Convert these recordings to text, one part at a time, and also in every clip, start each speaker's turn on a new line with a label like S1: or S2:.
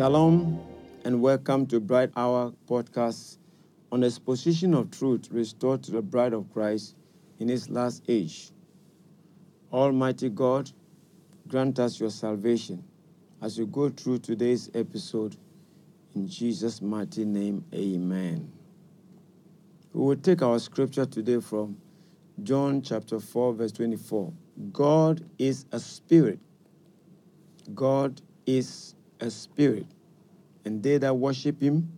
S1: Shalom and welcome to Bright Hour podcast on the exposition of truth restored to the bride of Christ in his last age. Almighty God, grant us your salvation as we go through today's episode. In Jesus' mighty name, amen. We will take our scripture today from John chapter 4, verse 24. God is a spirit. God is a spirit, and they that worship him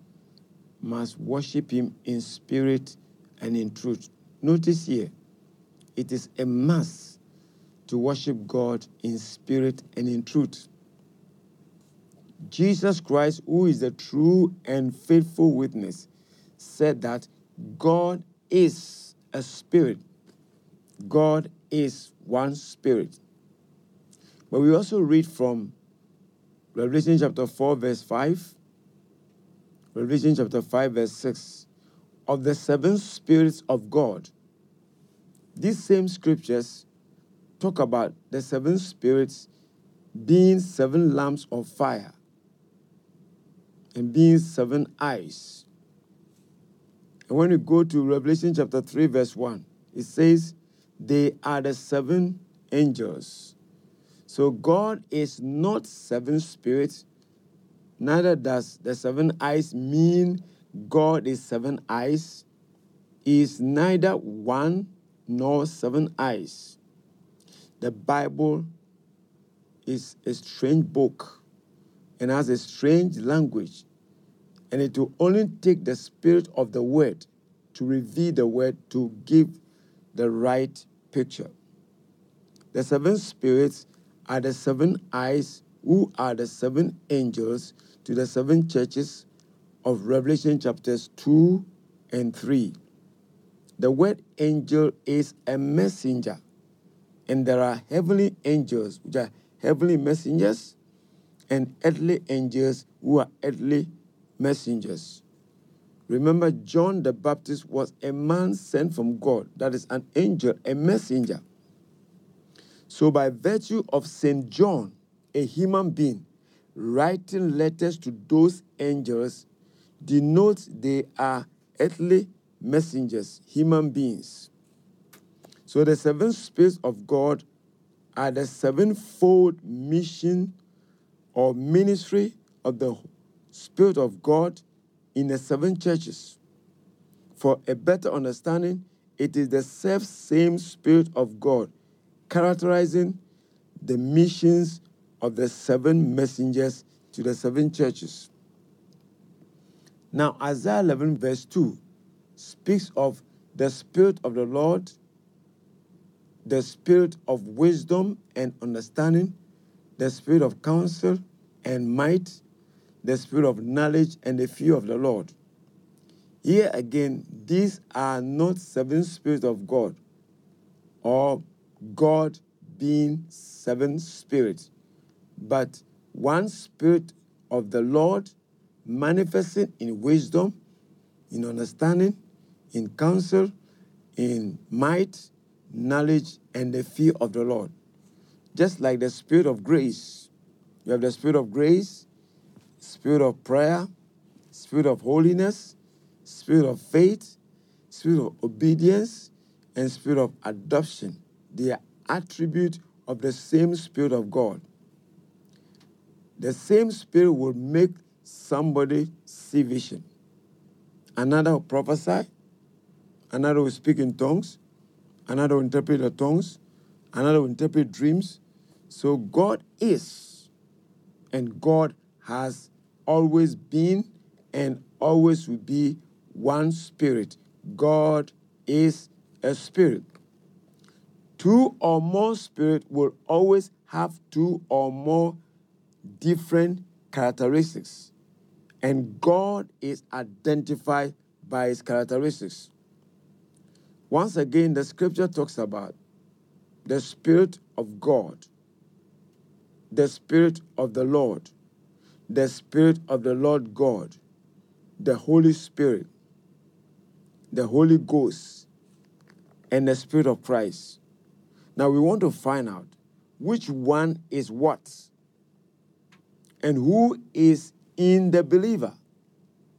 S1: must worship him in spirit and in truth. Notice here, it is a must to worship God in spirit and in truth. Jesus Christ, who is the true and faithful witness, said that God is a spirit. God is one spirit. But we also read from Revelation chapter 4, verse 5, Revelation chapter 5, verse 6, of the seven spirits of God. These same scriptures talk about the seven spirits being seven lamps of fire and being seven eyes. And when you go to Revelation chapter 3, verse 1, it says, They are the seven angels so God is not seven spirits, neither does the seven eyes mean God is seven eyes. He is neither one nor seven eyes. The Bible is a strange book and has a strange language, and it will only take the spirit of the word to reveal the word to give the right picture. The seven spirits are the seven eyes who are the seven angels to the seven churches of Revelation chapters 2 and 3. The word angel is a messenger, and there are heavenly angels, which are heavenly messengers, and earthly angels who are earthly messengers. Remember, John the Baptist was a man sent from God, that is, an angel, a messenger. So, by virtue of St. John, a human being, writing letters to those angels denotes they are earthly messengers, human beings. So, the seven spirits of God are the sevenfold mission or ministry of the Spirit of God in the seven churches. For a better understanding, it is the self same Spirit of God characterizing the missions of the seven messengers to the seven churches. Now, Isaiah 11, verse 2, speaks of the Spirit of the Lord, the Spirit of wisdom and understanding, the Spirit of counsel and might, the Spirit of knowledge and the fear of the Lord. Here again, these are not seven spirits of God or God being seven spirits, but one spirit of the Lord manifesting in wisdom, in understanding, in counsel, in might, knowledge, and the fear of the Lord. Just like the spirit of grace, you have the spirit of grace, spirit of prayer, spirit of holiness, spirit of faith, spirit of obedience, and spirit of adoption. They are attribute of the same Spirit of God. The same Spirit will make somebody see vision. Another will prophesy, another will speak in tongues, another will interpret the tongues, another will interpret dreams. So God is, and God has always been and always will be one spirit. God is a spirit. Two or more spirit will always have two or more different characteristics. And God is identified by his characteristics. Once again, the scripture talks about the Spirit of God, the Spirit of the Lord, the Spirit of the Lord God, the Holy Spirit, the Holy Ghost, and the Spirit of Christ. Now we want to find out which one is what and who is in the believer?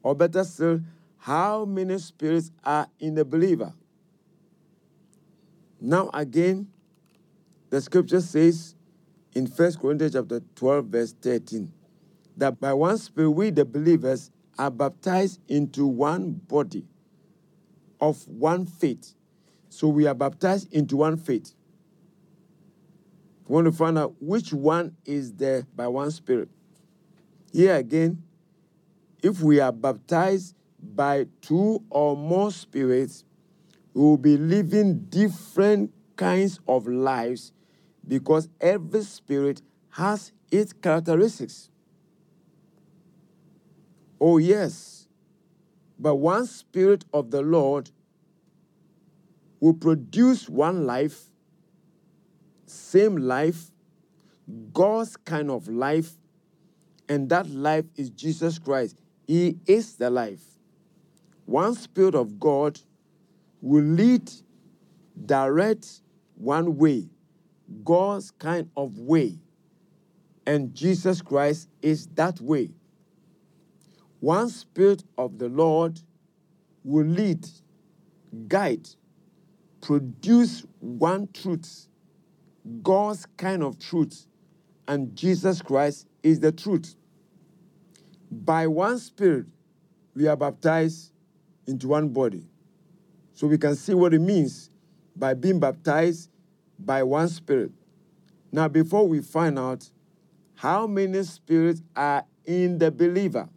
S1: Or better still, how many spirits are in the believer? Now, again, the scripture says in 1 Corinthians chapter 12, verse 13, that by one spirit we, the believers, are baptized into one body of one faith. So we are baptized into one faith. We want to find out which one is there by one spirit. Here again, if we are baptized by two or more spirits, we will be living different kinds of lives because every spirit has its characteristics. Oh, yes. But one spirit of the Lord will produce one life, same life, God's kind of life, and that life is Jesus Christ. He is the life. One spirit of God will lead, direct one way, God's kind of way. And Jesus Christ is that way. One Spirit of the Lord will lead, guide, produce one truth, God's kind of truth, and Jesus Christ is the truth. By one Spirit, we are baptized into one body. So we can see what it means by being baptized by one Spirit. Now, before we find out how many spirits are in the believer,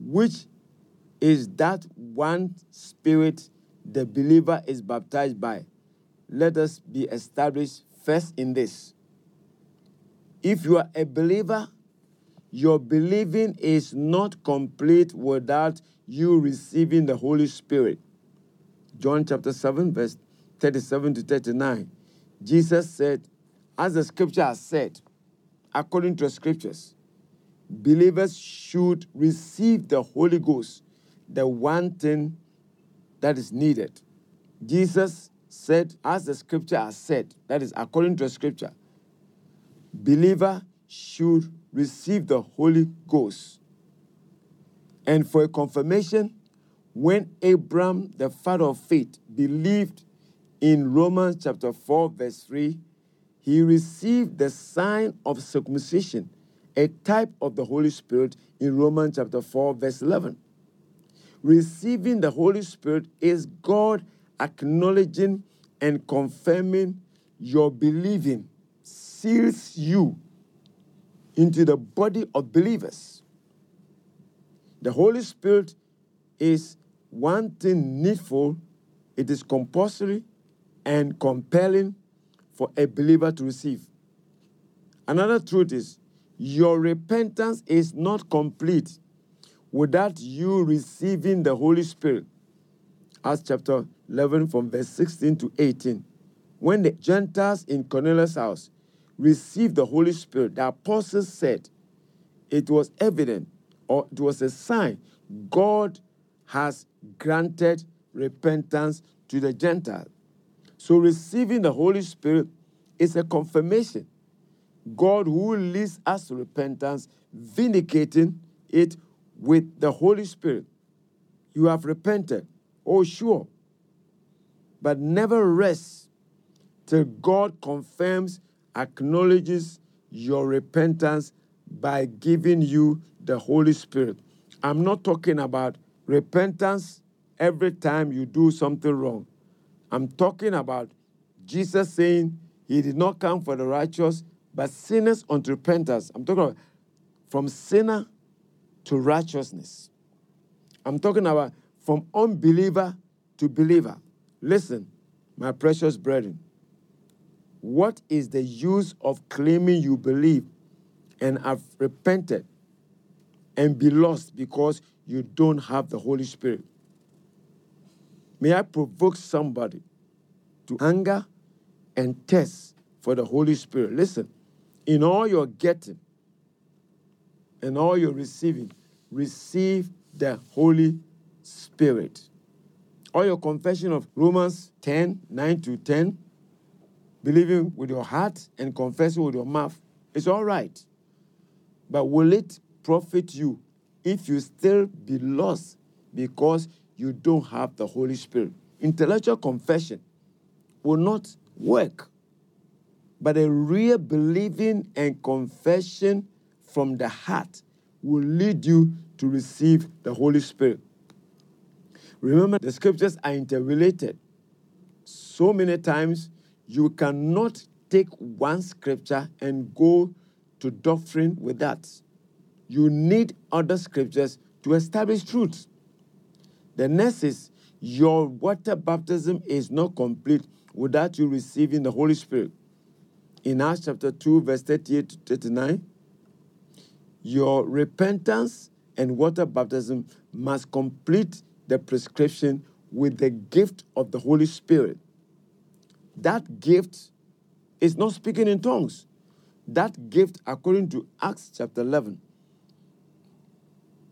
S1: which is that one spirit the believer is baptized by, let us be established first in this. If you are a believer, your believing is not complete without you receiving the Holy Spirit. John chapter 7, verse 37 to 39. Jesus said, as the scripture has said, according to the scriptures, believers should receive the Holy Ghost, the one thing that is needed. Jesus said, as the scripture has said, that is according to the scripture, believer should receive the Holy Ghost. And for a confirmation, when Abraham, the father of faith, believed in Romans chapter 4, verse 3, he received the sign of circumcision, a type of the Holy Spirit in Romans chapter 4, verse 11. Receiving the Holy Spirit is God acknowledging and confirming your believing, seals you into the body of believers. The Holy Spirit is one thing needful, it is compulsory and compelling for a believer to receive. Another truth is your repentance is not complete without you receiving the Holy Spirit. Acts chapter 11, from verse 16 to 18. When the Gentiles in Cornelius' house received the Holy Spirit, the apostles said it was evident or it was a sign God has granted repentance to the Gentiles. So receiving the Holy Spirit is a confirmation. God who leads us to repentance, vindicating it with the Holy Spirit. You have repented. Oh, sure. But never rest till God confirms, acknowledges your repentance by giving you the Holy Spirit. I'm not talking about repentance every time you do something wrong. I'm talking about Jesus saying he did not come for the righteous, but sinners unto repentance. I'm talking about from sinner to righteousness. I'm talking about from unbeliever to believer. Listen, my precious brethren, what is the use of claiming you believe and have repented and be lost because you don't have the Holy Spirit? May I provoke somebody to anger and test for the Holy Spirit? Listen, in all you're getting and all you're receiving, receive the Holy Spirit. All your confession of Romans 10 9 to 10, believing with your heart and confessing with your mouth, is all right. But will it profit you if you still be lost because you don't have the Holy Spirit. Intellectual confession will not work, but a real believing and confession from the heart will lead you to receive the Holy Spirit. Remember, the scriptures are interrelated. So many times you cannot take one scripture and go to doctrine with that. You need other scriptures to establish truth. The next is your water baptism is not complete without you receiving the Holy Spirit. In Acts chapter 2, verse 38 to 39, your repentance and water baptism must complete the prescription with the gift of the Holy Spirit. That gift is not speaking in tongues. That gift, according to Acts chapter 11,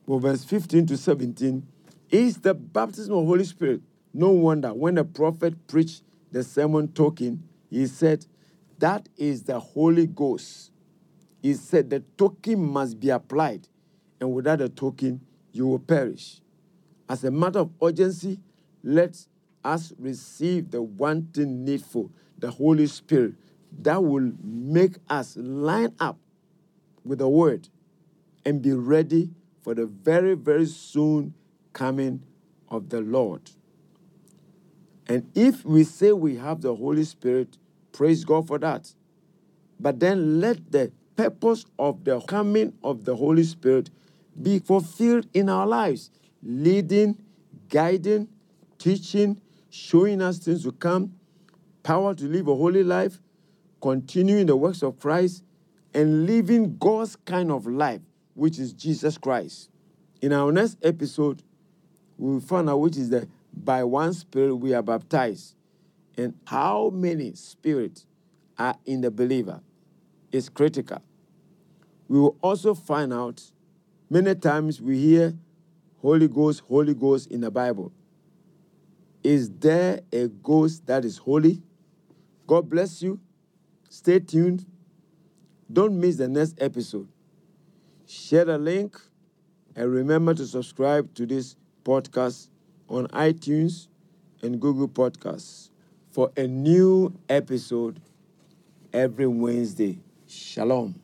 S1: verse 15 to 17, is the baptism of Holy Spirit. No wonder when the prophet preached the sermon Token, he said, That is the Holy Ghost. He said the token must be applied, and without the token, you will perish. As a matter of urgency, let us receive the one thing needful, the Holy Spirit, that will make us line up with the Word and be ready for the very, very soon coming of the Lord. And if we say we have the Holy Spirit, praise God for that. But then let the purpose of the coming of the Holy Spirit be fulfilled in our lives, leading, guiding, teaching, showing us things to come, power to live a holy life, continuing the works of Christ, and living God's kind of life, which is Jesus Christ. In our next episode, we will find out which is the by one spirit we are baptized and how many spirits are in the believer is critical. We will also find out many times we hear Holy Ghost, Holy Ghost in the Bible. Is there a ghost that is holy? God bless you. Stay tuned. Don't miss the next episode. Share the link and remember to subscribe to this podcast on iTunes and Google Podcasts for a new episode every Wednesday. Shalom.